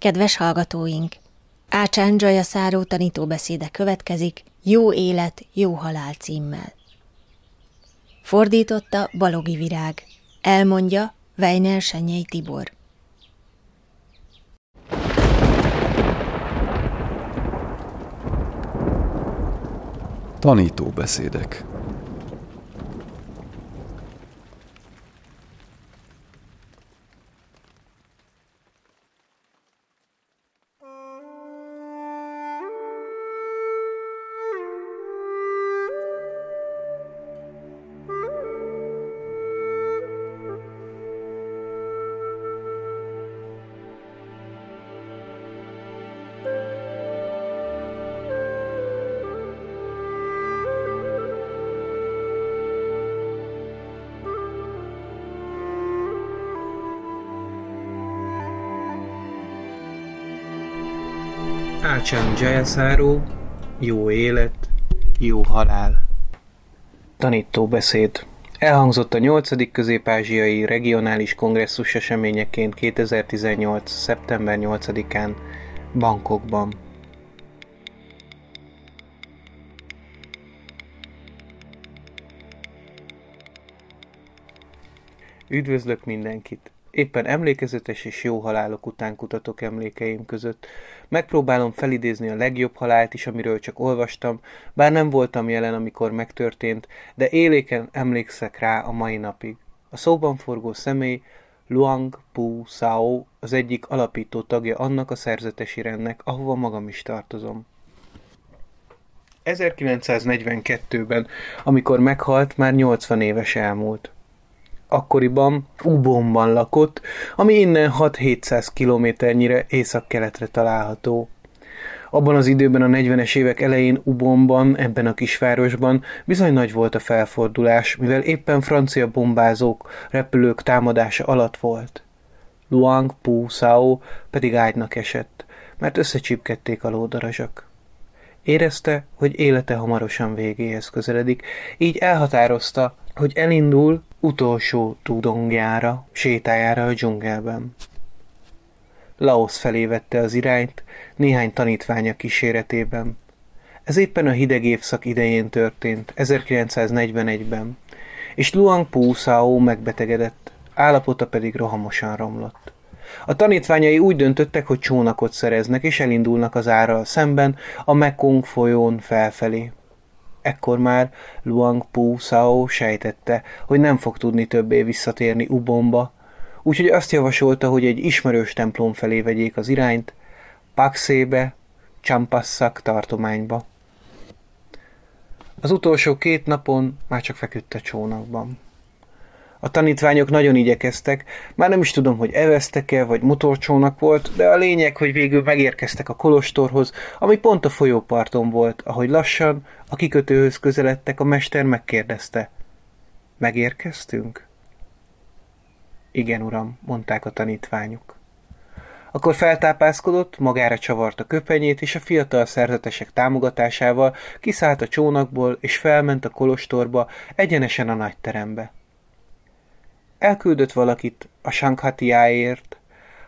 Kedves hallgatóink! Ácsán Jaya Száró tanítóbeszéde következik Jó élet, jó halál címmel. Fordította Balogi Virág. Elmondja Weiner Senyei Tibor. Tanítóbeszédek Ácsán Jayasáró, jó élet, jó halál. Tanító beszéd. Elhangzott a 8. közép-ázsiai regionális kongresszus eseményeként 2018. szeptember 8-án Bangkokban. Üdvözlök mindenkit! Éppen emlékezetes és jó halálok után kutatok emlékeim között. Megpróbálom felidézni a legjobb halált is, amiről csak olvastam, bár nem voltam jelen, amikor megtörtént, de éléken emlékszek rá a mai napig. A szóban forgó személy Luang Pu Sao az egyik alapító tagja annak a szerzetesi rendnek, ahova magam is tartozom. 1942-ben, amikor meghalt, már 80 éves elmúlt akkoriban Ubonban lakott, ami innen 6-700 kilométernyire észak-keletre található. Abban az időben a 40-es évek elején Ubonban, ebben a kisvárosban bizony nagy volt a felfordulás, mivel éppen francia bombázók, repülők támadása alatt volt. Luang Pu Sao pedig ágynak esett, mert összecsípkedték a lódarazsak. Érezte, hogy élete hamarosan végéhez közeledik, így elhatározta, hogy elindul utolsó tudongjára, sétájára a dzsungelben. Laos felé vette az irányt, néhány tanítványa kíséretében. Ez éppen a hideg évszak idején történt, 1941-ben, és Luang Pu Sao megbetegedett, állapota pedig rohamosan romlott. A tanítványai úgy döntöttek, hogy csónakot szereznek, és elindulnak az árral szemben a Mekong folyón felfelé. Ekkor már Luang Pu Sao sejtette, hogy nem fog tudni többé visszatérni Ubomba, úgyhogy azt javasolta, hogy egy ismerős templom felé vegyék az irányt, Paxébe, Champassak tartományba. Az utolsó két napon már csak feküdt a csónakban. A tanítványok nagyon igyekeztek, már nem is tudom, hogy eveztek-e, vagy motorcsónak volt, de a lényeg, hogy végül megérkeztek a kolostorhoz, ami pont a folyóparton volt, ahogy lassan a kikötőhöz közeledtek, a mester megkérdezte. Megérkeztünk? Igen, uram, mondták a tanítványok. Akkor feltápászkodott, magára csavart a köpenyét, és a fiatal szerzetesek támogatásával kiszállt a csónakból, és felment a kolostorba, egyenesen a nagy terembe. Elküldött valakit a Sankhatiáért,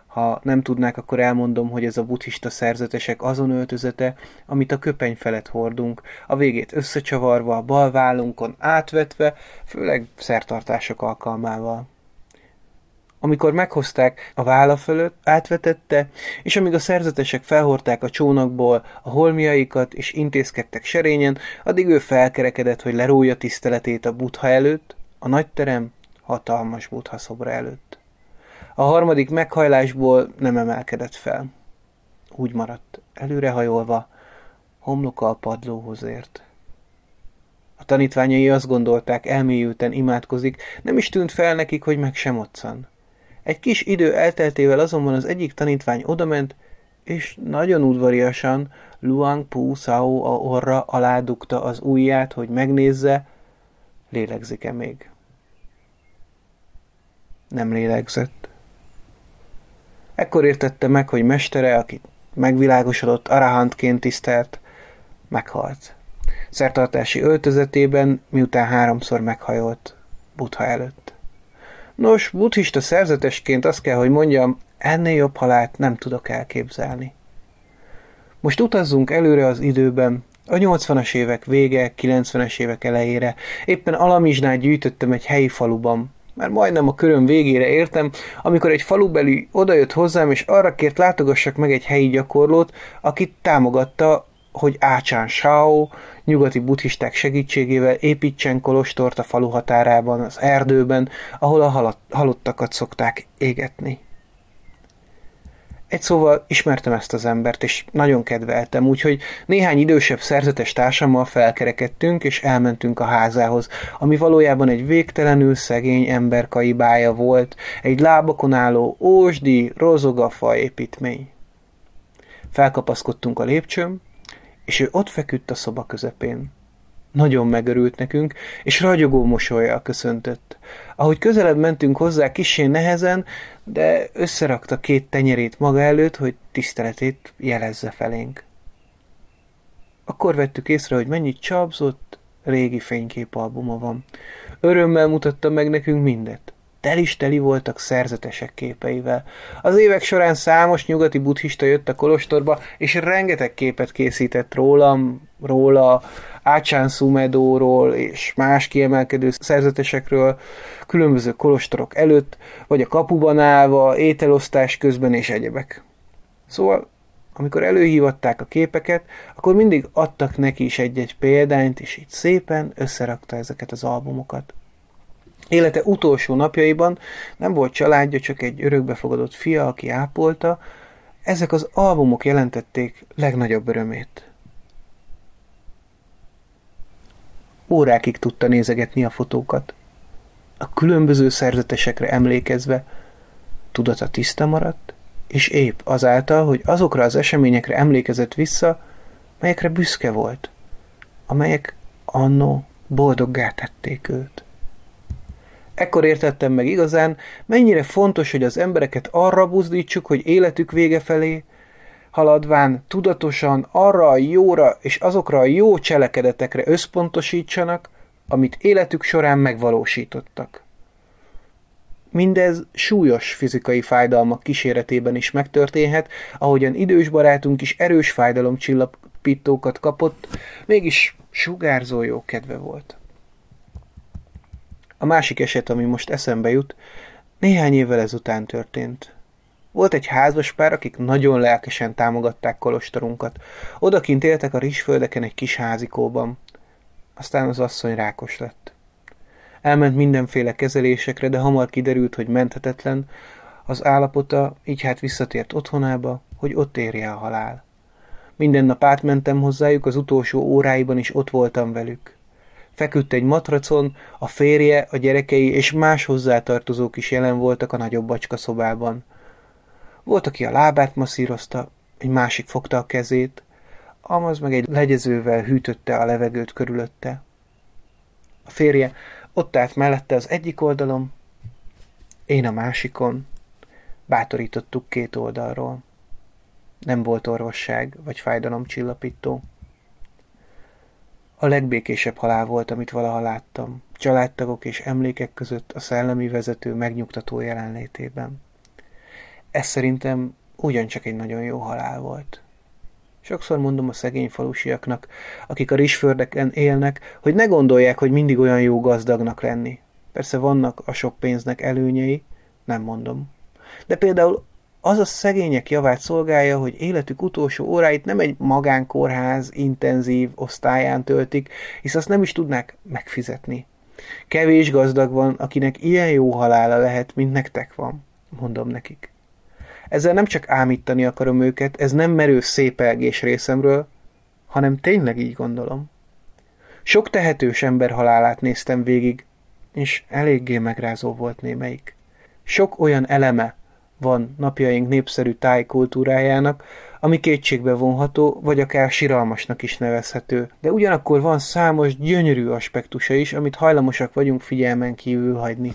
ha nem tudnák, akkor elmondom, hogy ez a buddhista szerzetesek azon öltözete, amit a köpeny felett hordunk, a végét összecsavarva, a bal vállunkon átvetve, főleg szertartások alkalmával. Amikor meghozták a válla fölött, átvetette, és amíg a szerzetesek felhordták a csónakból a holmiaikat és intézkedtek serényen, addig ő felkerekedett, hogy lerója tiszteletét a butha előtt, a nagyterem hatalmas buddha szobra előtt. A harmadik meghajlásból nem emelkedett fel. Úgy maradt, előrehajolva, homloka a padlóhoz ért. A tanítványai azt gondolták, elmélyülten imádkozik, nem is tűnt fel nekik, hogy meg sem otszan. Egy kis idő elteltével azonban az egyik tanítvány odament, és nagyon udvariasan Luang Pu Sao a orra alá dugta az ujját, hogy megnézze, lélegzik-e még nem lélegzett. Ekkor értette meg, hogy mestere, akit megvilágosodott arahantként tisztelt, meghalt. Szertartási öltözetében, miután háromszor meghajolt Butha előtt. Nos, buddhista szerzetesként azt kell, hogy mondjam, ennél jobb halált nem tudok elképzelni. Most utazzunk előre az időben, a 80-as évek vége, 90-es évek elejére. Éppen alamizsnát gyűjtöttem egy helyi faluban. Már majdnem a köröm végére értem, amikor egy falubeli odajött hozzám, és arra kért látogassak meg egy helyi gyakorlót, akit támogatta, hogy Ácsán Sao nyugati buddhisták segítségével építsen kolostort a falu határában, az erdőben, ahol a halottakat szokták égetni. Egy szóval ismertem ezt az embert, és nagyon kedveltem, úgyhogy néhány idősebb szerzetes társammal felkerekedtünk, és elmentünk a házához, ami valójában egy végtelenül szegény ember kaibája volt, egy lábakon álló ósdi, rozogafa építmény. Felkapaszkodtunk a lépcsőn, és ő ott feküdt a szoba közepén. Nagyon megörült nekünk, és ragyogó mosolyjal köszöntött. Ahogy közelebb mentünk hozzá kisén nehezen, de összerakta két tenyerét maga előtt, hogy tiszteletét jelezze felénk. Akkor vettük észre, hogy mennyit csapzott, régi fényképalbuma van. Örömmel mutatta meg nekünk mindet. Tel is teli voltak szerzetesek képeivel. Az évek során számos nyugati buddhista jött a kolostorba, és rengeteg képet készített rólam, róla, Ácsán Szumedóról és más kiemelkedő szerzetesekről, különböző kolostorok előtt, vagy a kapuban állva, ételosztás közben és egyebek. Szóval, amikor előhívatták a képeket, akkor mindig adtak neki is egy-egy példányt, és így szépen összerakta ezeket az albumokat. Élete utolsó napjaiban nem volt családja, csak egy örökbefogadott fia, aki ápolta, ezek az albumok jelentették legnagyobb örömét. Órákig tudta nézegetni a fotókat. A különböző szerzetesekre emlékezve tudata tiszta maradt, és épp azáltal, hogy azokra az eseményekre emlékezett vissza, melyekre büszke volt, amelyek annó boldoggá tették őt. Ekkor értettem meg igazán, mennyire fontos, hogy az embereket arra buzdítsuk, hogy életük vége felé, haladván tudatosan arra a jóra és azokra a jó cselekedetekre összpontosítsanak, amit életük során megvalósítottak. Mindez súlyos fizikai fájdalmak kíséretében is megtörténhet, ahogyan idős barátunk is erős fájdalomcsillapítókat kapott, mégis sugárzó jó kedve volt. A másik eset, ami most eszembe jut, néhány évvel ezután történt. Volt egy házas pár, akik nagyon lelkesen támogatták kolostorunkat. Odakint éltek a rizsföldeken egy kis házikóban. Aztán az asszony rákos lett. Elment mindenféle kezelésekre, de hamar kiderült, hogy menthetetlen, az állapota így hát visszatért otthonába, hogy ott érje a halál. Minden nap átmentem hozzájuk, az utolsó óráiban is ott voltam velük. Feküdt egy matracon, a férje, a gyerekei és más hozzátartozók is jelen voltak a nagyobb bacska szobában. Volt, aki a lábát masszírozta, egy másik fogta a kezét, amaz meg egy legyezővel hűtötte a levegőt körülötte. A férje ott állt mellette az egyik oldalon, én a másikon, bátorítottuk két oldalról. Nem volt orvosság vagy fájdalomcsillapító. A legbékésebb halál volt, amit valaha láttam, családtagok és emlékek között a szellemi vezető megnyugtató jelenlétében. Ez szerintem ugyancsak egy nagyon jó halál volt. Sokszor mondom a szegény falusiaknak, akik a rizsfördeken élnek, hogy ne gondolják, hogy mindig olyan jó gazdagnak lenni. Persze vannak a sok pénznek előnyei, nem mondom. De például az a szegények javát szolgálja, hogy életük utolsó óráit nem egy magánkórház intenzív osztályán töltik, hisz azt nem is tudnák megfizetni. Kevés gazdag van, akinek ilyen jó halála lehet, mint nektek van, mondom nekik. Ezzel nem csak ámítani akarom őket, ez nem merő szépelgés részemről, hanem tényleg így gondolom. Sok tehetős ember halálát néztem végig, és eléggé megrázó volt némelyik. Sok olyan eleme van napjaink népszerű tájkultúrájának, ami kétségbe vonható, vagy akár siralmasnak is nevezhető. De ugyanakkor van számos gyönyörű aspektusa is, amit hajlamosak vagyunk figyelmen kívül hagyni.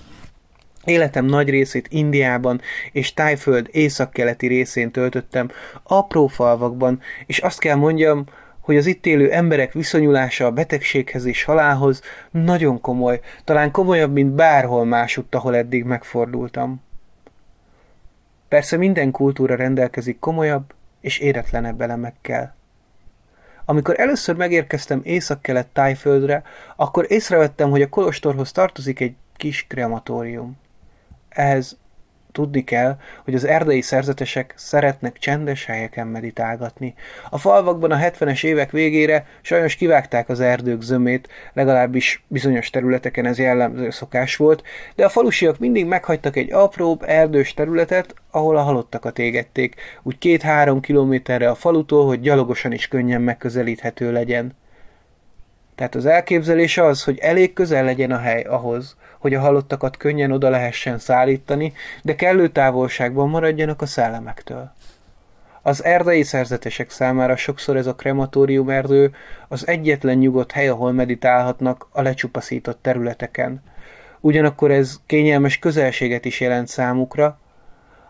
Életem nagy részét Indiában és Tájföld északkeleti részén töltöttem, apró falvakban, és azt kell mondjam, hogy az itt élő emberek viszonyulása a betegséghez és halálhoz nagyon komoly, talán komolyabb, mint bárhol másutt, ahol eddig megfordultam. Persze minden kultúra rendelkezik komolyabb és éretlenebb elemekkel. Amikor először megérkeztem észak-kelet tájföldre, akkor észrevettem, hogy a kolostorhoz tartozik egy kis krematórium. Ehhez Tudni kell, hogy az erdei szerzetesek szeretnek csendes helyeken meditálgatni. A falvakban a 70-es évek végére sajnos kivágták az erdők zömét, legalábbis bizonyos területeken ez jellemző szokás volt, de a falusiak mindig meghagytak egy apróbb erdős területet, ahol a halottakat égették, úgy két-három kilométerre a falutól, hogy gyalogosan is könnyen megközelíthető legyen. Tehát az elképzelés az, hogy elég közel legyen a hely ahhoz, hogy a halottakat könnyen oda lehessen szállítani, de kellő távolságban maradjanak a szellemektől. Az erdei szerzetesek számára sokszor ez a krematórium erdő az egyetlen nyugodt hely, ahol meditálhatnak a lecsupaszított területeken. Ugyanakkor ez kényelmes közelséget is jelent számukra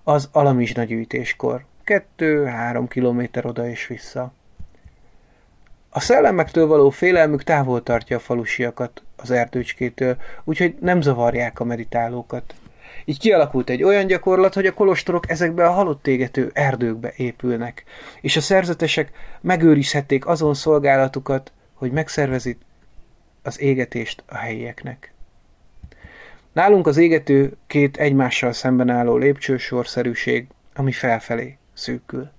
az alamizsna gyűjtéskor. Kettő-három kilométer oda és vissza. A szellemektől való félelmük távol tartja a falusiakat az erdőcskétől, úgyhogy nem zavarják a meditálókat. Így kialakult egy olyan gyakorlat, hogy a kolostorok ezekbe a halott égető erdőkbe épülnek, és a szerzetesek megőrizhették azon szolgálatukat, hogy megszervezik az égetést a helyieknek. Nálunk az égető két egymással szemben álló lépcsősorszerűség, ami felfelé szűkül.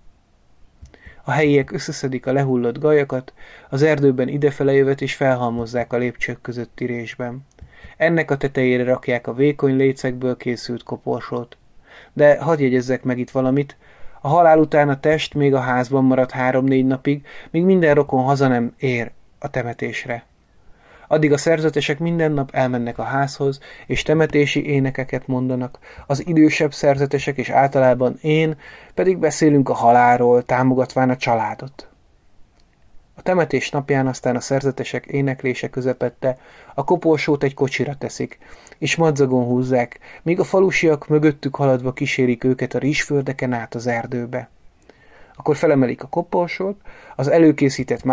A helyiek összeszedik a lehullott gajakat, az erdőben idefele jövet és felhalmozzák a lépcsők közötti résben. Ennek a tetejére rakják a vékony lécekből készült koporsót. De hadd jegyezzek meg itt valamit, a halál után a test még a házban marad három-négy napig, míg minden rokon haza nem ér a temetésre. Addig a szerzetesek minden nap elmennek a házhoz, és temetési énekeket mondanak. Az idősebb szerzetesek és általában én pedig beszélünk a halálról, támogatván a családot. A temetés napján aztán a szerzetesek éneklése közepette a koporsót egy kocsira teszik, és madzagon húzzák, míg a falusiak mögöttük haladva kísérik őket a rizsföldeken át az erdőbe. Akkor felemelik a koporsót, az előkészített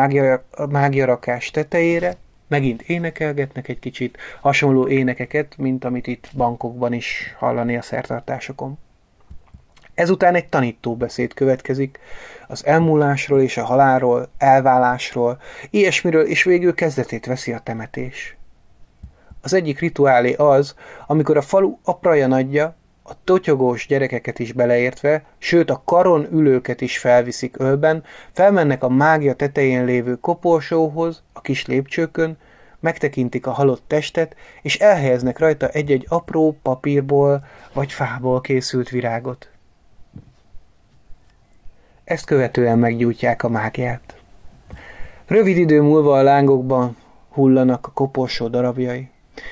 mágiarakás tetejére, megint énekelgetnek egy kicsit, hasonló énekeket, mint amit itt bankokban is hallani a szertartásokon. Ezután egy tanító beszéd következik, az elmúlásról és a halálról, elválásról, ilyesmiről, és végül kezdetét veszi a temetés. Az egyik rituálé az, amikor a falu apraja nagyja, a totyogós gyerekeket is beleértve, sőt a karon ülőket is felviszik ölben, felmennek a mágia tetején lévő koporsóhoz, a kis lépcsőkön, megtekintik a halott testet, és elhelyeznek rajta egy-egy apró papírból vagy fából készült virágot. Ezt követően meggyújtják a mágiát. Rövid idő múlva a lángokban hullanak a koporsó darabjai.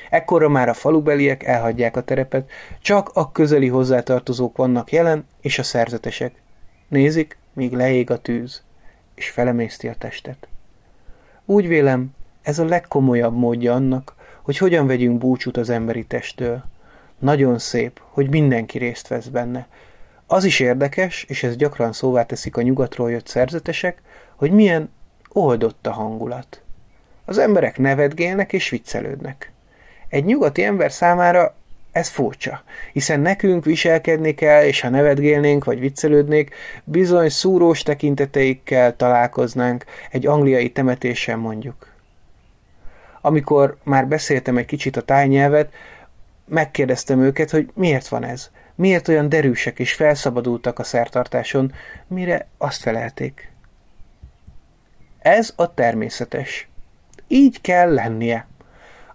Ekkorra már a falubeliek elhagyják a terepet, csak a közeli hozzátartozók vannak jelen, és a szerzetesek. Nézik, míg leég a tűz, és felemészti a testet. Úgy vélem, ez a legkomolyabb módja annak, hogy hogyan vegyünk búcsút az emberi testtől. Nagyon szép, hogy mindenki részt vesz benne. Az is érdekes, és ez gyakran szóvá teszik a nyugatról jött szerzetesek, hogy milyen oldott a hangulat. Az emberek nevetgélnek és viccelődnek. Egy nyugati ember számára ez furcsa, hiszen nekünk viselkedni kell, és ha nevetgélnénk vagy viccelődnék, bizony szúrós tekinteteikkel találkoznánk egy angliai temetésen mondjuk. Amikor már beszéltem egy kicsit a tájnyelvet, megkérdeztem őket, hogy miért van ez, miért olyan derűsek és felszabadultak a szertartáson, mire azt felelték. Ez a természetes. Így kell lennie.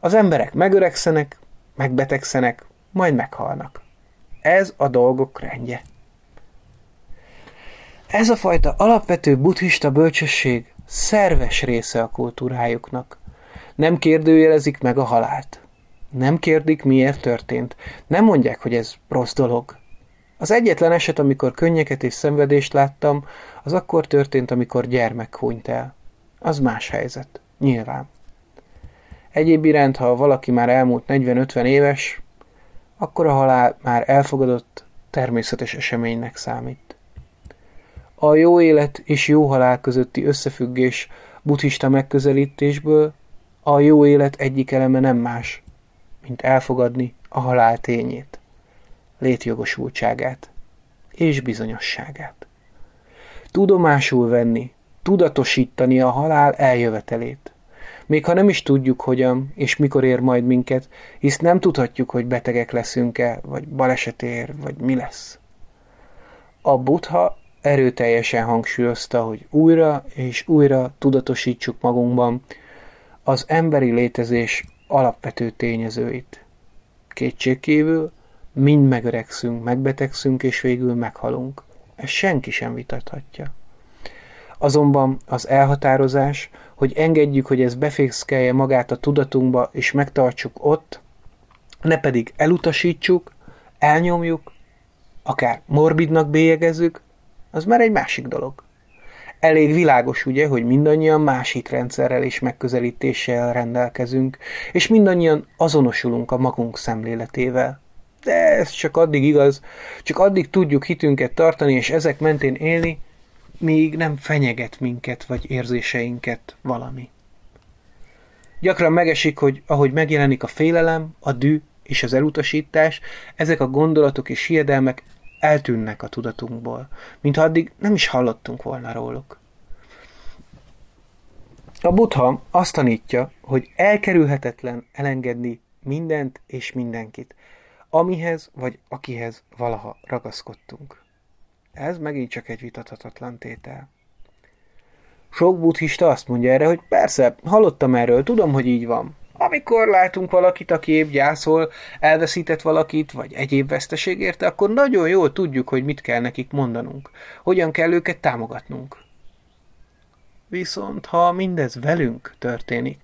Az emberek megöregszenek, megbetegszenek, majd meghalnak. Ez a dolgok rendje. Ez a fajta alapvető buddhista bölcsesség szerves része a kultúrájuknak. Nem kérdőjelezik meg a halált. Nem kérdik, miért történt. Nem mondják, hogy ez rossz dolog. Az egyetlen eset, amikor könnyeket és szenvedést láttam, az akkor történt, amikor gyermek hunyt el. Az más helyzet. Nyilván. Egyéb iránt, ha valaki már elmúlt 40-50 éves, akkor a halál már elfogadott, természetes eseménynek számít. A jó élet és jó halál közötti összefüggés Buddhista megközelítésből a jó élet egyik eleme nem más, mint elfogadni a halál tényét, létjogosultságát és bizonyosságát. Tudomásul venni, tudatosítani a halál eljövetelét. Még ha nem is tudjuk hogyan és mikor ér majd minket, hisz nem tudhatjuk, hogy betegek leszünk-e, vagy baleset ér, vagy mi lesz. A buddha erőteljesen hangsúlyozta, hogy újra és újra tudatosítsuk magunkban az emberi létezés alapvető tényezőit. Kétségkívül mind megöregszünk, megbetegszünk és végül meghalunk. Ezt senki sem vitathatja. Azonban az elhatározás, hogy engedjük, hogy ez befészkelje magát a tudatunkba, és megtartsuk ott, ne pedig elutasítsuk, elnyomjuk, akár morbidnak bélyegezzük, az már egy másik dolog. Elég világos ugye, hogy mindannyian másik rendszerrel és megközelítéssel rendelkezünk, és mindannyian azonosulunk a magunk szemléletével. De ez csak addig igaz, csak addig tudjuk hitünket tartani, és ezek mentén élni, míg nem fenyeget minket vagy érzéseinket valami. Gyakran megesik, hogy ahogy megjelenik a félelem, a dű és az elutasítás, ezek a gondolatok és hiedelmek eltűnnek a tudatunkból, mintha addig nem is hallottunk volna róluk. A buddha azt tanítja, hogy elkerülhetetlen elengedni mindent és mindenkit, amihez vagy akihez valaha ragaszkodtunk. Ez megint csak egy vitathatatlan tétel. Sok buddhista azt mondja erre, hogy persze, hallottam erről, tudom, hogy így van. Amikor látunk valakit, aki épp gyászol, elveszített valakit, vagy egyéb veszteség érte, akkor nagyon jól tudjuk, hogy mit kell nekik mondanunk, hogyan kell őket támogatnunk. Viszont ha mindez velünk történik,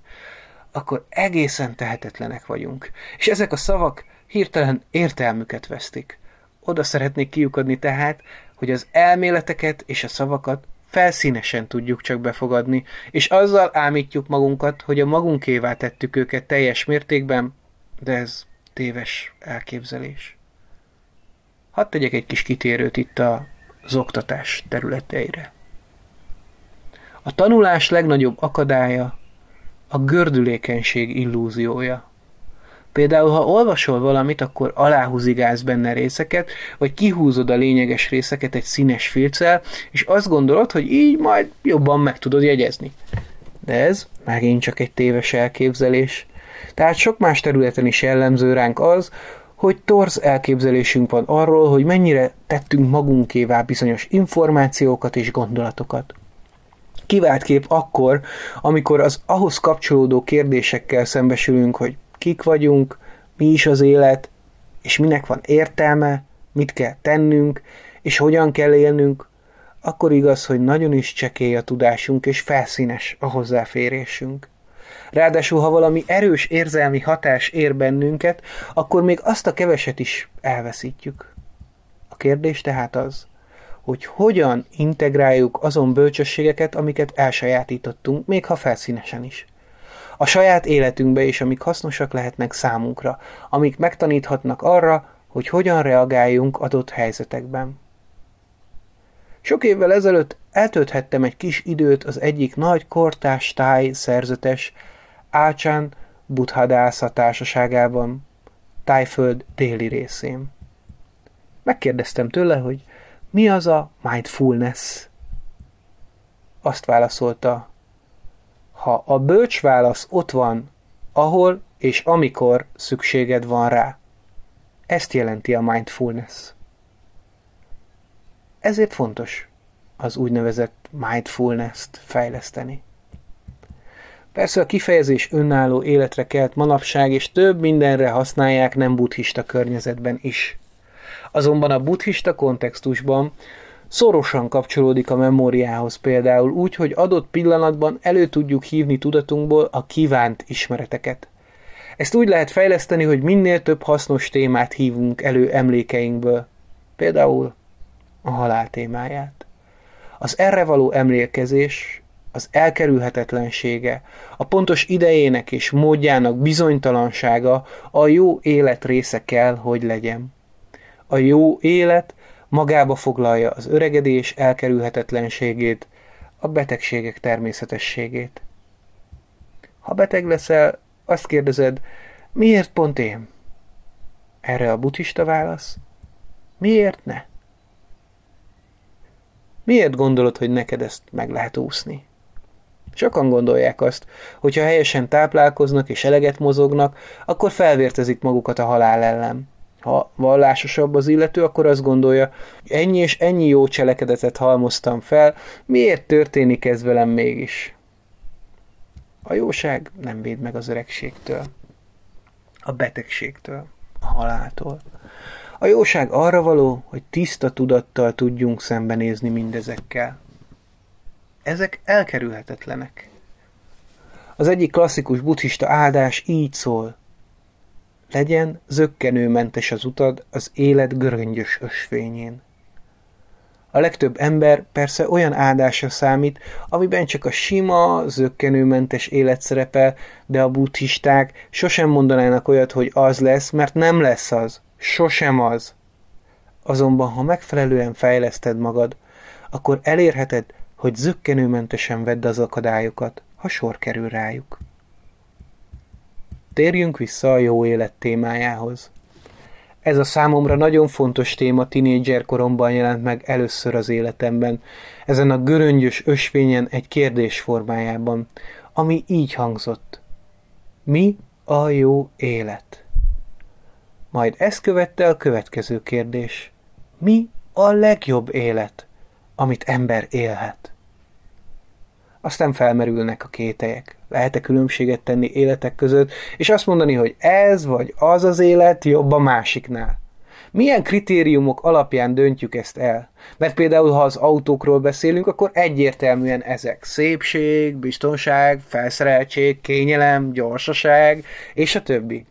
akkor egészen tehetetlenek vagyunk, és ezek a szavak hirtelen értelmüket vesztik. Oda szeretnék kiukadni tehát, hogy az elméleteket és a szavakat felszínesen tudjuk csak befogadni, és azzal ámítjuk magunkat, hogy a magunkévá tettük őket teljes mértékben, de ez téves elképzelés. Hadd tegyek egy kis kitérőt itt az oktatás területeire. A tanulás legnagyobb akadálya a gördülékenység illúziója. Például, ha olvasol valamit, akkor aláhúzigálsz benne részeket, vagy kihúzod a lényeges részeket egy színes filccel, és azt gondolod, hogy így majd jobban meg tudod jegyezni. De ez megint csak egy téves elképzelés. Tehát sok más területen is jellemző ránk az, hogy torz elképzelésünk van arról, hogy mennyire tettünk magunkévá bizonyos információkat és gondolatokat. Kivált kép akkor, amikor az ahhoz kapcsolódó kérdésekkel szembesülünk, hogy kik vagyunk, mi is az élet, és minek van értelme, mit kell tennünk, és hogyan kell élnünk, akkor igaz, hogy nagyon is csekély a tudásunk, és felszínes a hozzáférésünk. Ráadásul, ha valami erős érzelmi hatás ér bennünket, akkor még azt a keveset is elveszítjük. A kérdés tehát az, hogy hogyan integráljuk azon bölcsességeket, amiket elsajátítottunk, még ha felszínesen is a saját életünkbe is, amik hasznosak lehetnek számunkra, amik megtaníthatnak arra, hogy hogyan reagáljunk adott helyzetekben. Sok évvel ezelőtt eltölthettem egy kis időt az egyik nagy kortás táj szerzetes Ácsán Buddhadásza társaságában, Tájföld déli részén. Megkérdeztem tőle, hogy mi az a mindfulness. Azt válaszolta, ha a bölcs válasz ott van, ahol és amikor szükséged van rá. Ezt jelenti a mindfulness. Ezért fontos az úgynevezett mindfulness-t fejleszteni. Persze a kifejezés önálló életre kelt manapság, és több mindenre használják nem buddhista környezetben is. Azonban a buddhista kontextusban szorosan kapcsolódik a memóriához például úgy, hogy adott pillanatban elő tudjuk hívni tudatunkból a kívánt ismereteket. Ezt úgy lehet fejleszteni, hogy minél több hasznos témát hívunk elő emlékeinkből, például a halál témáját. Az erre való emlékezés, az elkerülhetetlensége, a pontos idejének és módjának bizonytalansága a jó élet része kell, hogy legyen. A jó élet magába foglalja az öregedés elkerülhetetlenségét, a betegségek természetességét. Ha beteg leszel, azt kérdezed, miért pont én? Erre a buddhista válasz, miért ne? Miért gondolod, hogy neked ezt meg lehet úszni? Sokan gondolják azt, hogy ha helyesen táplálkoznak és eleget mozognak, akkor felvértezik magukat a halál ellen. Ha vallásosabb az illető, akkor azt gondolja, ennyi és ennyi jó cselekedetet halmoztam fel, miért történik ez velem mégis? A jóság nem véd meg az öregségtől, a betegségtől, a haláltól. A jóság arra való, hogy tiszta tudattal tudjunk szembenézni mindezekkel. Ezek elkerülhetetlenek. Az egyik klasszikus buddhista áldás így szól. Legyen zöggenőmentes az utad az élet göröngyös ösvényén. A legtöbb ember persze olyan áldásra számít, amiben csak a sima, zöggenőmentes élet szerepel, de a buddhisták sosem mondanának olyat, hogy az lesz, mert nem lesz az. Sosem az. Azonban, ha megfelelően fejleszted magad, akkor elérheted, hogy zöggenőmentesen vedd az akadályokat, ha sor kerül rájuk. Térjünk vissza a jó élet témájához. Ez a számomra nagyon fontos téma tinédzser koromban jelent meg először az életemben, ezen a göröngyös ösvényen egy kérdés formájában, ami így hangzott. Mi a jó élet? Majd ezt követte a következő kérdés. Mi a legjobb élet, amit ember élhet? Aztán felmerülnek a kételyek. Lehet-e különbséget tenni életek között, és azt mondani, hogy ez vagy az az élet jobb a másiknál? Milyen kritériumok alapján döntjük ezt el? Mert például, ha az autókról beszélünk, akkor egyértelműen ezek szépség, biztonság, felszereltség, kényelem, gyorsaság, és a többi.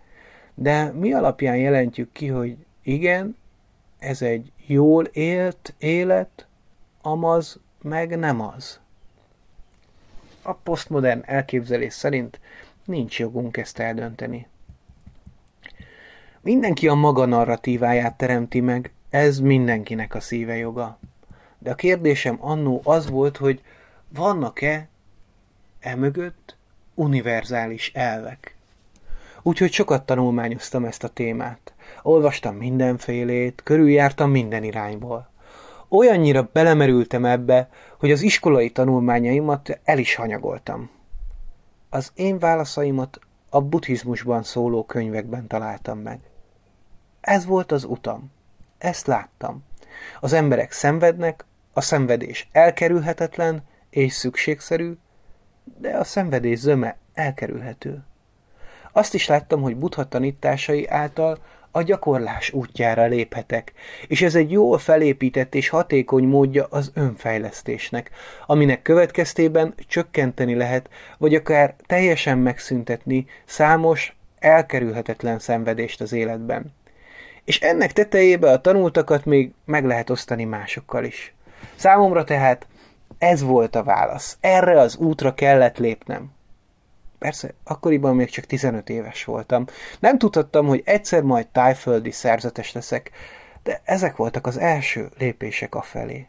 De mi alapján jelentjük ki, hogy igen, ez egy jól élt élet, amaz meg nem az? A posztmodern elképzelés szerint nincs jogunk ezt eldönteni. Mindenki a maga narratíváját teremti meg, ez mindenkinek a szíve joga. De a kérdésem annó az volt, hogy vannak-e emögött univerzális elvek. Úgyhogy sokat tanulmányoztam ezt a témát. Olvastam mindenfélét, körüljártam minden irányból olyannyira belemerültem ebbe, hogy az iskolai tanulmányaimat el is hanyagoltam. Az én válaszaimat a buddhizmusban szóló könyvekben találtam meg. Ez volt az utam. Ezt láttam. Az emberek szenvednek, a szenvedés elkerülhetetlen és szükségszerű, de a szenvedés zöme elkerülhető. Azt is láttam, hogy buddha tanításai által a gyakorlás útjára léphetek, és ez egy jól felépített és hatékony módja az önfejlesztésnek, aminek következtében csökkenteni lehet, vagy akár teljesen megszüntetni számos, elkerülhetetlen szenvedést az életben. És ennek tetejébe a tanultakat még meg lehet osztani másokkal is. Számomra tehát ez volt a válasz. Erre az útra kellett lépnem. Persze, akkoriban még csak 15 éves voltam. Nem tudhattam, hogy egyszer majd tájföldi szerzetes leszek, de ezek voltak az első lépések afelé.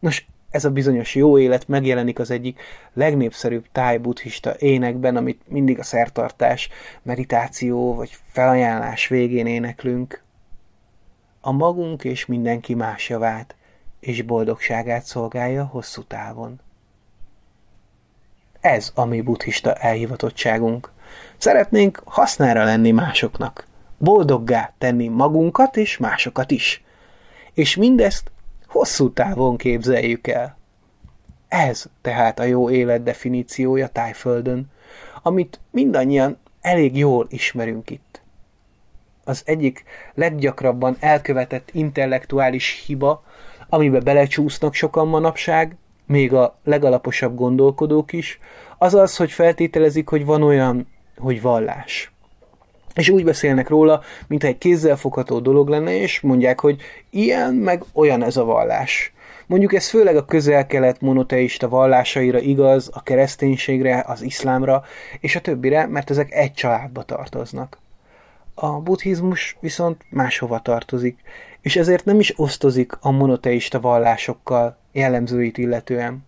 Nos, ez a bizonyos jó élet megjelenik az egyik legnépszerűbb tájbuddhista énekben, amit mindig a szertartás, meditáció vagy felajánlás végén éneklünk. A magunk és mindenki más javát és boldogságát szolgálja hosszú távon. Ez a mi buddhista elhivatottságunk. Szeretnénk hasznára lenni másoknak, boldoggá tenni magunkat és másokat is. És mindezt hosszú távon képzeljük el. Ez tehát a jó élet definíciója Tájföldön, amit mindannyian elég jól ismerünk itt. Az egyik leggyakrabban elkövetett intellektuális hiba, amibe belecsúsznak sokan manapság, még a legalaposabb gondolkodók is, az az, hogy feltételezik, hogy van olyan, hogy vallás. És úgy beszélnek róla, mintha egy kézzelfogható dolog lenne, és mondják, hogy ilyen meg olyan ez a vallás. Mondjuk ez főleg a közel-kelet monoteista vallásaira igaz, a kereszténységre, az iszlámra, és a többire, mert ezek egy családba tartoznak. A buddhizmus viszont máshova tartozik, és ezért nem is osztozik a monoteista vallásokkal jellemzőit illetően.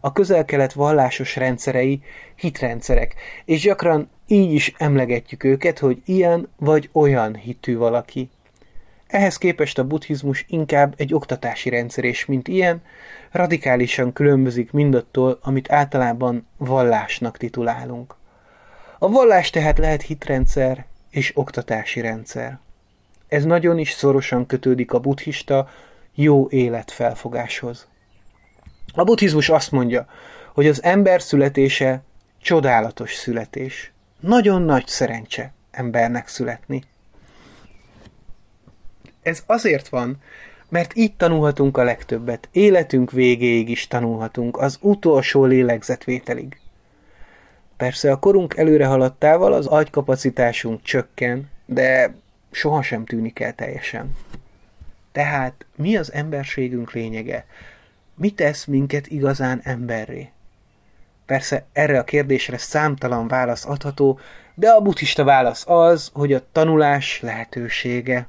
A közel-kelet vallásos rendszerei hitrendszerek, és gyakran így is emlegetjük őket, hogy ilyen vagy olyan hitű valaki. Ehhez képest a buddhizmus inkább egy oktatási rendszer, és mint ilyen, radikálisan különbözik mindattól, amit általában vallásnak titulálunk. A vallás tehát lehet hitrendszer és oktatási rendszer. Ez nagyon is szorosan kötődik a buddhista jó élet felfogáshoz. A buddhizmus azt mondja, hogy az ember születése csodálatos születés. Nagyon nagy szerencse embernek születni. Ez azért van, mert így tanulhatunk a legtöbbet. Életünk végéig is tanulhatunk, az utolsó lélegzetvételig. Persze a korunk előre haladtával az agykapacitásunk csökken, de sohasem tűnik el teljesen. Tehát mi az emberségünk lényege? Mi tesz minket igazán emberré? Persze erre a kérdésre számtalan válasz adható, de a buddhista válasz az, hogy a tanulás lehetősége.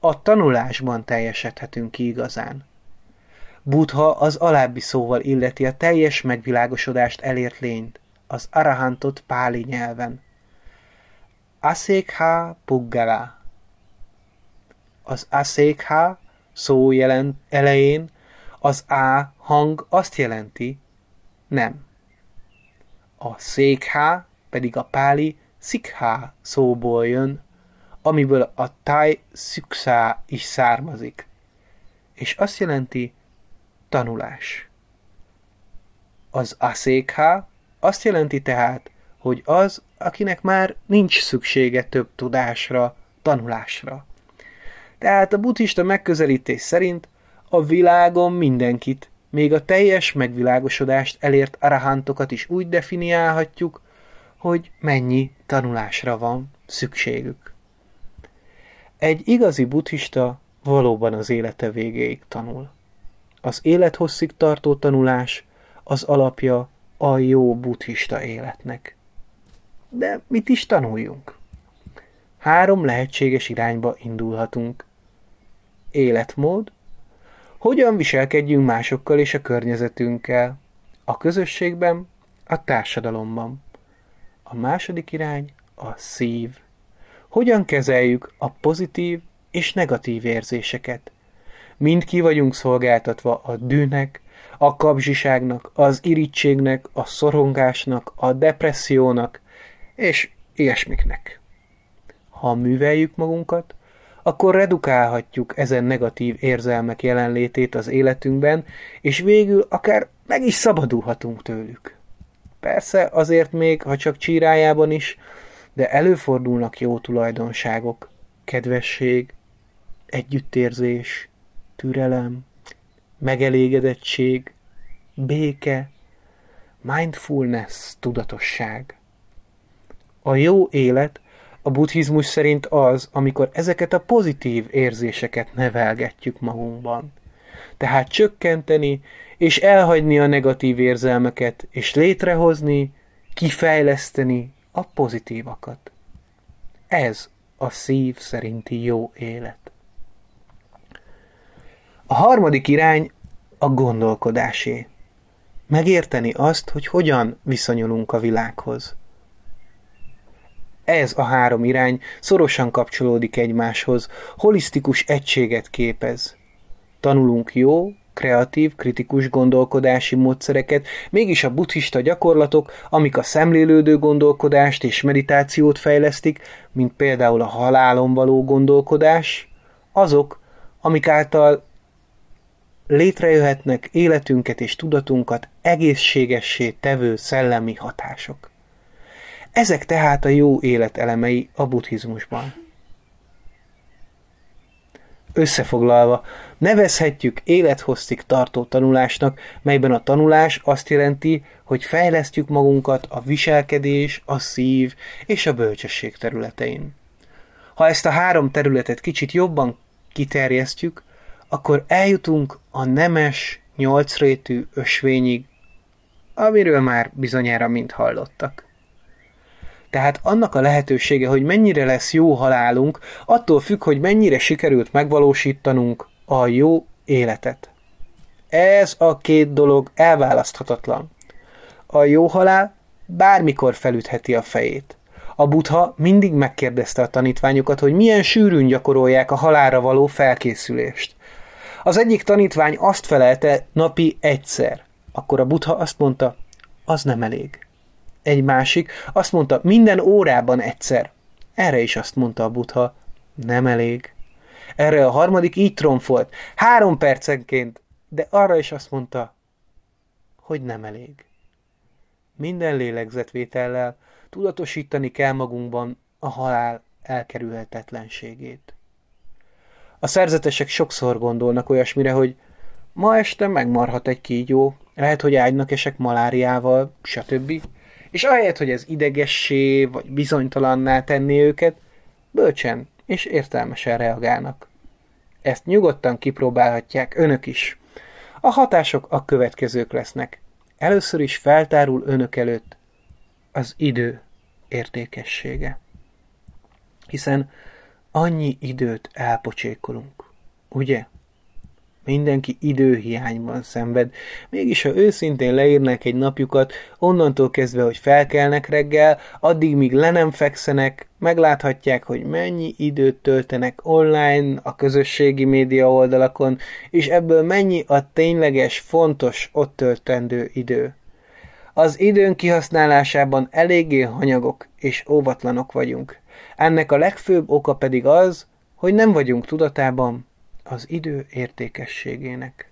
A tanulásban teljesedhetünk ki igazán. Buddha az alábbi szóval illeti a teljes megvilágosodást elért lényt, az arahantot páli nyelven. Asekha puggala. Az asekha szó jelent elején az A hang azt jelenti, nem. A székhá pedig a páli szikhá szóból jön, amiből a táj szükszá is származik, és azt jelenti tanulás. Az aszékhá azt jelenti tehát, hogy az, akinek már nincs szüksége több tudásra, tanulásra. Tehát a buddhista megközelítés szerint a világon mindenkit, még a teljes megvilágosodást elért arahantokat is úgy definiálhatjuk, hogy mennyi tanulásra van szükségük. Egy igazi buddhista valóban az élete végéig tanul. Az élethosszig tartó tanulás az alapja a jó buddhista életnek. De mit is tanuljunk? Három lehetséges irányba indulhatunk. Életmód, hogyan viselkedjünk másokkal és a környezetünkkel, a közösségben, a társadalomban. A második irány a szív. Hogyan kezeljük a pozitív és negatív érzéseket? Mind ki vagyunk szolgáltatva a dűnek, a kapzsiságnak, az irítségnek, a szorongásnak, a depressziónak, és ilyesmiknek. Ha műveljük magunkat, akkor redukálhatjuk ezen negatív érzelmek jelenlétét az életünkben, és végül akár meg is szabadulhatunk tőlük. Persze azért még, ha csak csírájában is, de előfordulnak jó tulajdonságok, kedvesség, együttérzés, türelem, megelégedettség, béke, mindfulness, tudatosság. A jó élet a buddhizmus szerint az, amikor ezeket a pozitív érzéseket nevelgetjük magunkban. Tehát csökkenteni és elhagyni a negatív érzelmeket, és létrehozni, kifejleszteni a pozitívakat. Ez a szív szerinti jó élet. A harmadik irány a gondolkodásé. Megérteni azt, hogy hogyan viszonyulunk a világhoz. Ez a három irány szorosan kapcsolódik egymáshoz, holisztikus egységet képez. Tanulunk jó, kreatív, kritikus gondolkodási módszereket, mégis a buddhista gyakorlatok, amik a szemlélődő gondolkodást és meditációt fejlesztik, mint például a halálon való gondolkodás, azok, amik által létrejöhetnek életünket és tudatunkat egészségessé tevő szellemi hatások. Ezek tehát a jó élet elemei a buddhizmusban. Összefoglalva, nevezhetjük élethosszig tartó tanulásnak, melyben a tanulás azt jelenti, hogy fejlesztjük magunkat a viselkedés, a szív és a bölcsesség területein. Ha ezt a három területet kicsit jobban kiterjesztjük, akkor eljutunk a nemes, nyolcrétű ösvényig, amiről már bizonyára mind hallottak. Tehát annak a lehetősége, hogy mennyire lesz jó halálunk, attól függ, hogy mennyire sikerült megvalósítanunk a jó életet. Ez a két dolog elválaszthatatlan. A jó halál bármikor felütheti a fejét. A butha mindig megkérdezte a tanítványokat, hogy milyen sűrűn gyakorolják a halára való felkészülést. Az egyik tanítvány azt felelte napi egyszer. Akkor a butha azt mondta, az nem elég. Egy másik azt mondta, minden órában egyszer. Erre is azt mondta a butha, nem elég. Erre a harmadik így tromfolt, három percenként, de arra is azt mondta, hogy nem elég. Minden lélegzetvétellel tudatosítani kell magunkban a halál elkerülhetetlenségét. A szerzetesek sokszor gondolnak olyasmire, hogy ma este megmarhat egy kígyó, lehet, hogy ágynak esek maláriával, stb. És ahelyett, hogy ez idegessé vagy bizonytalanná tenni őket, bölcsen és értelmesen reagálnak. Ezt nyugodtan kipróbálhatják önök is. A hatások a következők lesznek. Először is feltárul önök előtt az idő értékessége. Hiszen annyi időt elpocsékolunk, ugye? Mindenki időhiányban szenved. Mégis, ha őszintén leírnak egy napjukat, onnantól kezdve, hogy felkelnek reggel, addig, míg le nem fekszenek, megláthatják, hogy mennyi időt töltenek online, a közösségi média oldalakon, és ebből mennyi a tényleges, fontos, ott töltendő idő. Az időn kihasználásában eléggé hanyagok és óvatlanok vagyunk. Ennek a legfőbb oka pedig az, hogy nem vagyunk tudatában, az idő értékességének.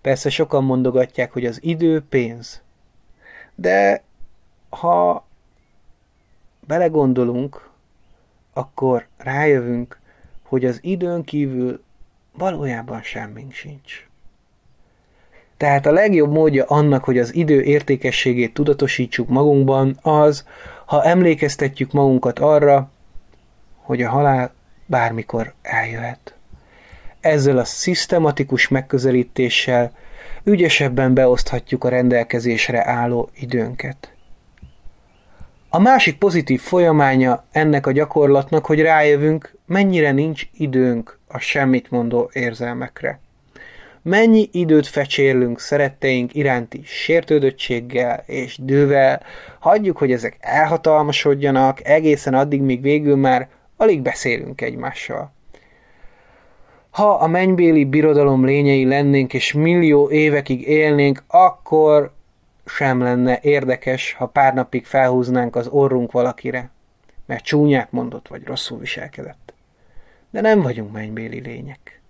Persze sokan mondogatják, hogy az idő pénz. De ha belegondolunk, akkor rájövünk, hogy az időn kívül valójában semmink sincs. Tehát a legjobb módja annak, hogy az idő értékességét tudatosítsuk magunkban, az, ha emlékeztetjük magunkat arra, hogy a halál bármikor eljöhet ezzel a szisztematikus megközelítéssel ügyesebben beoszthatjuk a rendelkezésre álló időnket. A másik pozitív folyamánya ennek a gyakorlatnak, hogy rájövünk, mennyire nincs időnk a semmit mondó érzelmekre. Mennyi időt fecsérlünk szeretteink iránti sértődöttséggel és dővel, hagyjuk, hogy ezek elhatalmasodjanak, egészen addig, míg végül már alig beszélünk egymással. Ha a mennybéli birodalom lényei lennénk, és millió évekig élnénk, akkor sem lenne érdekes, ha pár napig felhúznánk az orrunk valakire, mert csúnyát mondott, vagy rosszul viselkedett. De nem vagyunk mennybéli lények.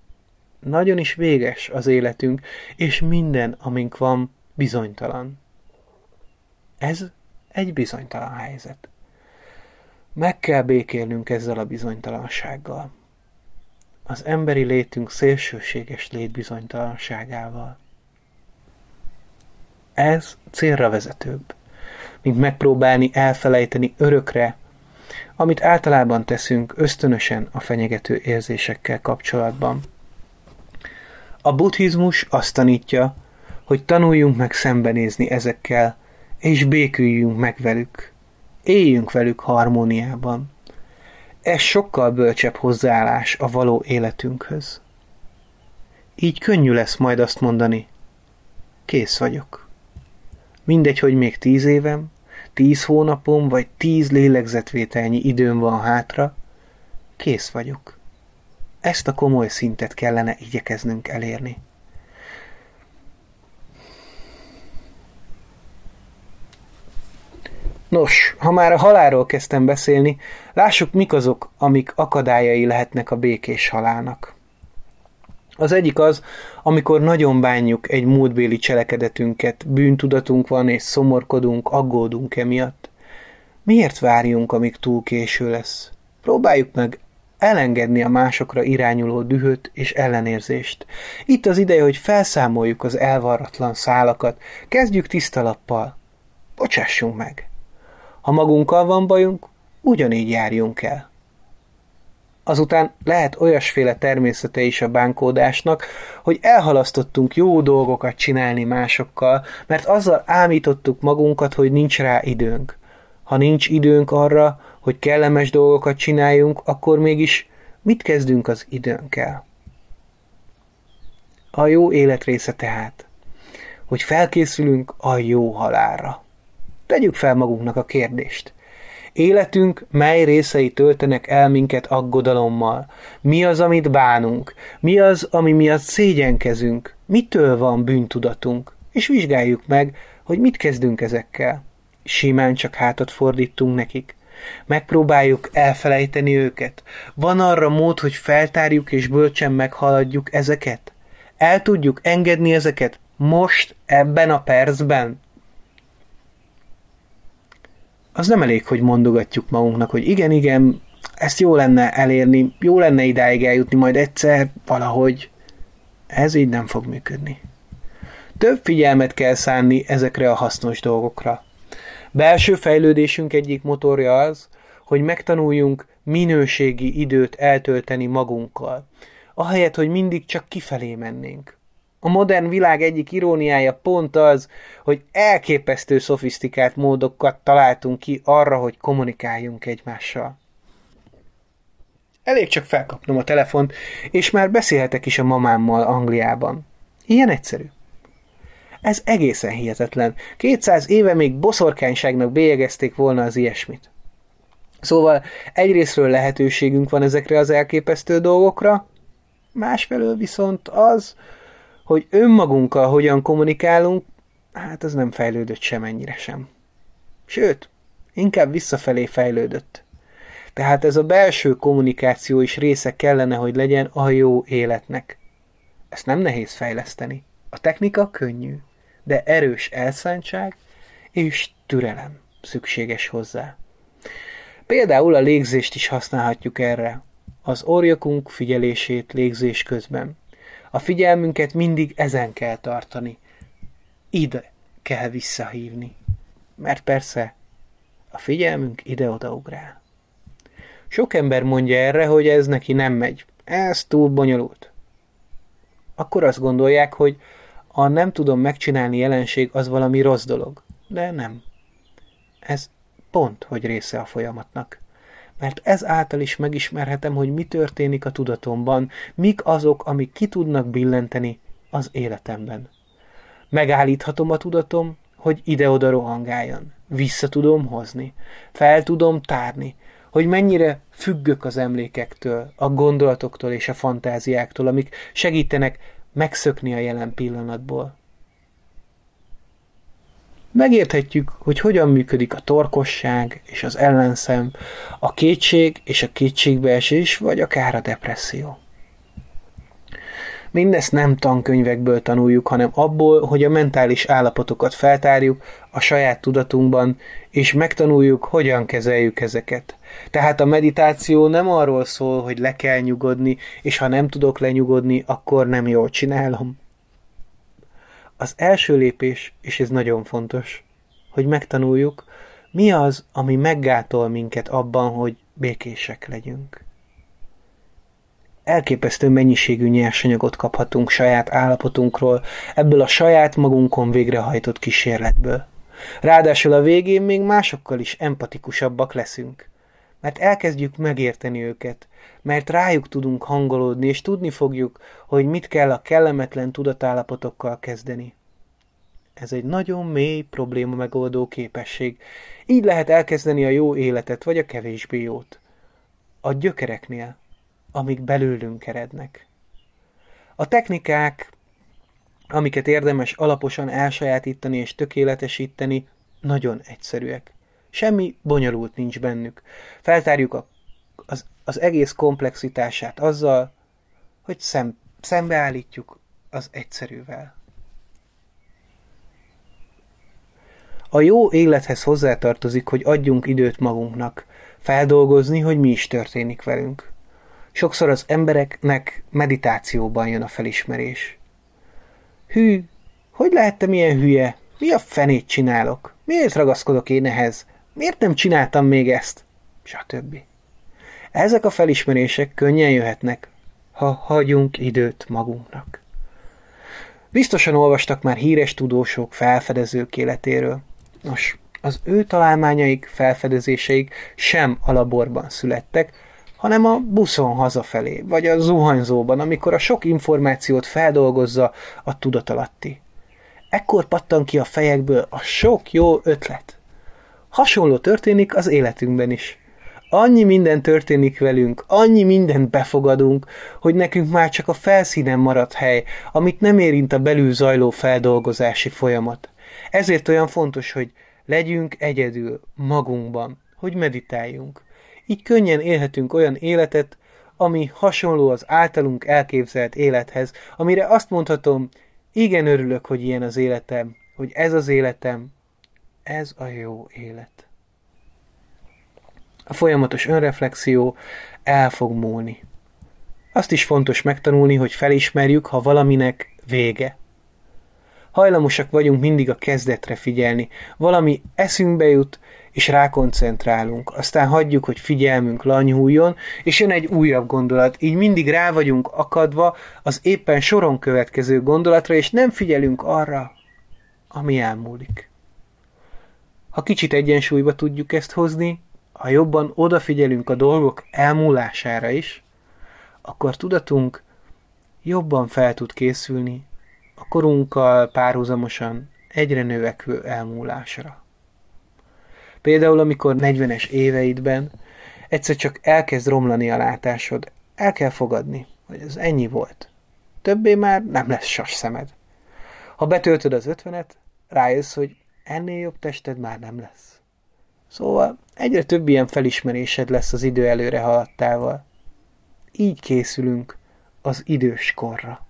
Nagyon is véges az életünk, és minden, amink van, bizonytalan. Ez egy bizonytalan helyzet. Meg kell békélnünk ezzel a bizonytalansággal az emberi létünk szélsőséges létbizonytalanságával. Ez célra vezetőbb, mint megpróbálni elfelejteni örökre, amit általában teszünk ösztönösen a fenyegető érzésekkel kapcsolatban. A buddhizmus azt tanítja, hogy tanuljunk meg szembenézni ezekkel, és béküljünk meg velük. Éljünk velük harmóniában. Ez sokkal bölcsebb hozzáállás a való életünkhöz. Így könnyű lesz majd azt mondani, kész vagyok. Mindegy, hogy még tíz évem, tíz hónapom, vagy tíz lélegzetvételnyi időm van hátra, kész vagyok. Ezt a komoly szintet kellene igyekeznünk elérni. Nos, ha már a halálról kezdtem beszélni, lássuk mik azok, amik akadályai lehetnek a békés halálnak. Az egyik az, amikor nagyon bánjuk egy múltbéli cselekedetünket, bűntudatunk van és szomorkodunk, aggódunk emiatt. Miért várjunk, amíg túl késő lesz? Próbáljuk meg elengedni a másokra irányuló dühöt és ellenérzést. Itt az ideje, hogy felszámoljuk az elvarratlan szálakat, kezdjük tisztalappal. Bocsássunk meg! Ha magunkkal van bajunk, ugyanígy járjunk el. Azután lehet olyasféle természete is a bánkódásnak, hogy elhalasztottunk jó dolgokat csinálni másokkal, mert azzal ámítottuk magunkat, hogy nincs rá időnk. Ha nincs időnk arra, hogy kellemes dolgokat csináljunk, akkor mégis mit kezdünk az időnkkel? A jó élet része tehát, hogy felkészülünk a jó halálra. Tegyük fel magunknak a kérdést. Életünk mely részei töltenek el minket aggodalommal? Mi az, amit bánunk? Mi az, ami miatt szégyenkezünk? Mitől van bűntudatunk? És vizsgáljuk meg, hogy mit kezdünk ezekkel. Simán csak hátat fordítunk nekik. Megpróbáljuk elfelejteni őket. Van arra mód, hogy feltárjuk és bölcsen meghaladjuk ezeket? El tudjuk engedni ezeket most, ebben a percben? Az nem elég, hogy mondogatjuk magunknak, hogy igen, igen, ezt jó lenne elérni, jó lenne idáig eljutni majd egyszer, valahogy. Ez így nem fog működni. Több figyelmet kell szánni ezekre a hasznos dolgokra. Belső fejlődésünk egyik motorja az, hogy megtanuljunk minőségi időt eltölteni magunkkal, ahelyett, hogy mindig csak kifelé mennénk. A modern világ egyik iróniája pont az, hogy elképesztő szofisztikált módokat találtunk ki arra, hogy kommunikáljunk egymással. Elég csak felkapnom a telefont, és már beszélhetek is a mamámmal Angliában. Ilyen egyszerű. Ez egészen hihetetlen. 200 éve még boszorkányságnak bélyegezték volna az ilyesmit. Szóval egyrésztről lehetőségünk van ezekre az elképesztő dolgokra, másfelől viszont az, hogy önmagunkkal hogyan kommunikálunk, hát az nem fejlődött semennyire sem. Sőt, inkább visszafelé fejlődött. Tehát ez a belső kommunikáció is része kellene, hogy legyen a jó életnek. Ezt nem nehéz fejleszteni. A technika könnyű, de erős elszántság és türelem szükséges hozzá. Például a légzést is használhatjuk erre. Az orjakunk figyelését légzés közben. A figyelmünket mindig ezen kell tartani. Ide kell visszahívni. Mert persze a figyelmünk ide-oda ugrál. Sok ember mondja erre, hogy ez neki nem megy. Ez túl bonyolult. Akkor azt gondolják, hogy a nem tudom megcsinálni jelenség az valami rossz dolog. De nem. Ez pont, hogy része a folyamatnak. Mert ez által is megismerhetem, hogy mi történik a tudatomban, mik azok, amik ki tudnak billenteni az életemben. Megállíthatom a tudatom, hogy ide-oda rohangáljon. Vissza tudom hozni. Fel tudom tárni, hogy mennyire függök az emlékektől, a gondolatoktól és a fantáziáktól, amik segítenek megszökni a jelen pillanatból. Megérthetjük, hogy hogyan működik a torkosság és az ellenszem, a kétség és a kétségbeesés, vagy akár a depresszió. Mindezt nem tankönyvekből tanuljuk, hanem abból, hogy a mentális állapotokat feltárjuk a saját tudatunkban, és megtanuljuk, hogyan kezeljük ezeket. Tehát a meditáció nem arról szól, hogy le kell nyugodni, és ha nem tudok lenyugodni, akkor nem jól csinálom. Az első lépés, és ez nagyon fontos, hogy megtanuljuk, mi az, ami meggátol minket abban, hogy békések legyünk elképesztő mennyiségű nyersanyagot kaphatunk saját állapotunkról, ebből a saját magunkon végrehajtott kísérletből. Ráadásul a végén még másokkal is empatikusabbak leszünk. Mert elkezdjük megérteni őket, mert rájuk tudunk hangolódni, és tudni fogjuk, hogy mit kell a kellemetlen tudatállapotokkal kezdeni. Ez egy nagyon mély probléma megoldó képesség. Így lehet elkezdeni a jó életet, vagy a kevésbé jót. A gyökereknél, amik belőlünk erednek. A technikák, amiket érdemes alaposan elsajátítani és tökéletesíteni, nagyon egyszerűek. Semmi bonyolult nincs bennük. Feltárjuk a, az, az egész komplexitását azzal, hogy szem, szembeállítjuk az egyszerűvel. A jó élethez hozzátartozik, hogy adjunk időt magunknak, feldolgozni, hogy mi is történik velünk. Sokszor az embereknek meditációban jön a felismerés. Hű, hogy lehettem ilyen hülye? Mi a fenét csinálok? Miért ragaszkodok én ehhez? Miért nem csináltam még ezt? Stb. Ezek a felismerések könnyen jöhetnek, ha hagyunk időt magunknak. Biztosan olvastak már híres tudósok, felfedezők életéről. Nos, az ő találmányaik, felfedezéseik sem a laborban születtek, hanem a buszon hazafelé, vagy a zuhanyzóban, amikor a sok információt feldolgozza a tudatalatti. Ekkor pattan ki a fejekből a sok jó ötlet. Hasonló történik az életünkben is. Annyi minden történik velünk, annyi mindent befogadunk, hogy nekünk már csak a felszínen marad hely, amit nem érint a belül zajló feldolgozási folyamat. Ezért olyan fontos, hogy legyünk egyedül, magunkban, hogy meditáljunk. Így könnyen élhetünk olyan életet, ami hasonló az általunk elképzelt élethez, amire azt mondhatom, igen örülök, hogy ilyen az életem, hogy ez az életem, ez a jó élet. A folyamatos önreflexió el fog múlni. Azt is fontos megtanulni, hogy felismerjük, ha valaminek vége. Hajlamosak vagyunk mindig a kezdetre figyelni. Valami eszünkbe jut, és rákoncentrálunk. Aztán hagyjuk, hogy figyelmünk lanyhuljon, és jön egy újabb gondolat. Így mindig rá vagyunk akadva az éppen soron következő gondolatra, és nem figyelünk arra, ami elmúlik. Ha kicsit egyensúlyba tudjuk ezt hozni, ha jobban odafigyelünk a dolgok elmúlására is, akkor tudatunk jobban fel tud készülni a korunkkal párhuzamosan egyre növekvő elmúlásra. Például, amikor 40-es éveidben egyszer csak elkezd romlani a látásod, el kell fogadni, hogy ez ennyi volt. Többé már nem lesz sas szemed. Ha betöltöd az ötvenet, rájössz, hogy ennél jobb tested már nem lesz. Szóval egyre több ilyen felismerésed lesz az idő előre haladtával. Így készülünk az idős korra.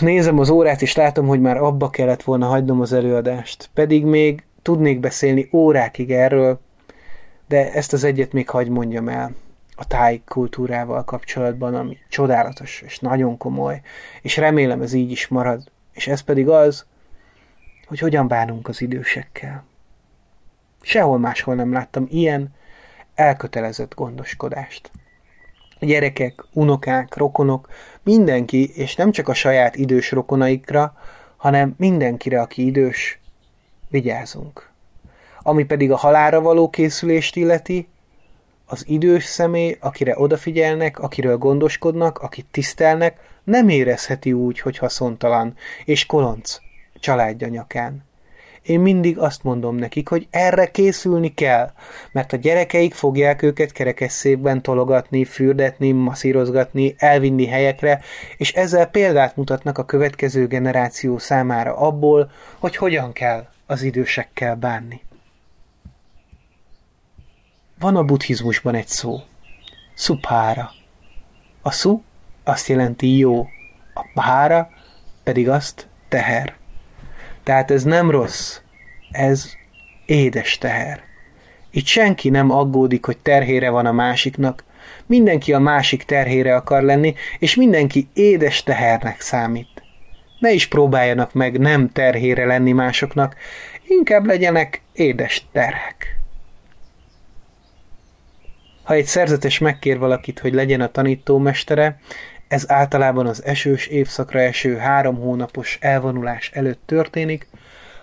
Nézem az órát, és látom, hogy már abba kellett volna hagynom az előadást. Pedig még tudnék beszélni órákig erről, de ezt az egyet még hagy mondjam el a táj kultúrával kapcsolatban, ami csodálatos és nagyon komoly, és remélem ez így is marad. És ez pedig az, hogy hogyan bánunk az idősekkel. Sehol máshol nem láttam ilyen elkötelezett gondoskodást gyerekek, unokák, rokonok, mindenki, és nem csak a saját idős rokonaikra, hanem mindenkire, aki idős, vigyázunk. Ami pedig a halára való készülést illeti, az idős személy, akire odafigyelnek, akiről gondoskodnak, akit tisztelnek, nem érezheti úgy, hogy haszontalan és kolonc családja nyakán. Én mindig azt mondom nekik, hogy erre készülni kell, mert a gyerekeik fogják őket kerekesszékben tologatni, fürdetni, masszírozgatni, elvinni helyekre, és ezzel példát mutatnak a következő generáció számára abból, hogy hogyan kell az idősekkel bánni. Van a buddhizmusban egy szó, szuphára. A szu azt jelenti jó, a pára pedig azt teher. Tehát ez nem rossz, ez édes teher. Itt senki nem aggódik, hogy terhére van a másiknak, mindenki a másik terhére akar lenni, és mindenki édes tehernek számít. Ne is próbáljanak meg nem terhére lenni másoknak, inkább legyenek édes terhek. Ha egy szerzetes megkér valakit, hogy legyen a tanítómestere, ez általában az esős évszakra eső három hónapos elvonulás előtt történik,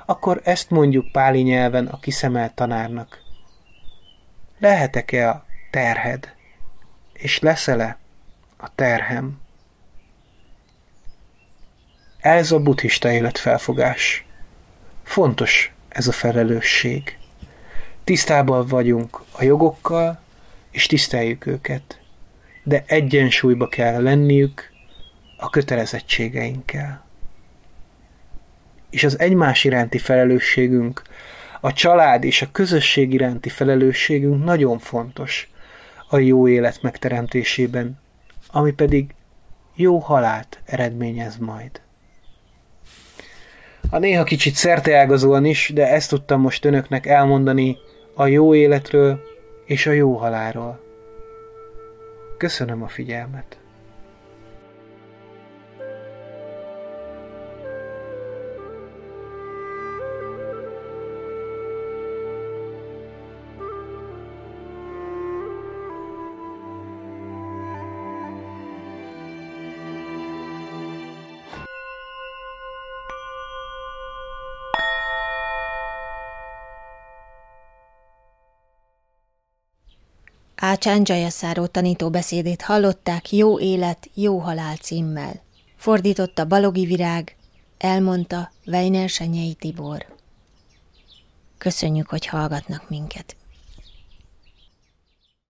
akkor ezt mondjuk páli nyelven a kiszemelt tanárnak. Lehetek-e a terhed? És leszel-e a terhem? Ez a buddhista életfelfogás. Fontos ez a felelősség. Tisztában vagyunk a jogokkal, és tiszteljük őket de egyensúlyba kell lenniük a kötelezettségeinkkel. És az egymás iránti felelősségünk, a család és a közösség iránti felelősségünk nagyon fontos a jó élet megteremtésében, ami pedig jó halált eredményez majd. A néha kicsit szerteágazóan is, de ezt tudtam most önöknek elmondani a jó életről és a jó halálról. Köszönöm a figyelmet! Ácsán Jayaszáró tanító beszédét hallották Jó élet, jó halál címmel. Fordította Balogi Virág, elmondta Weiner Senyei Tibor. Köszönjük, hogy hallgatnak minket.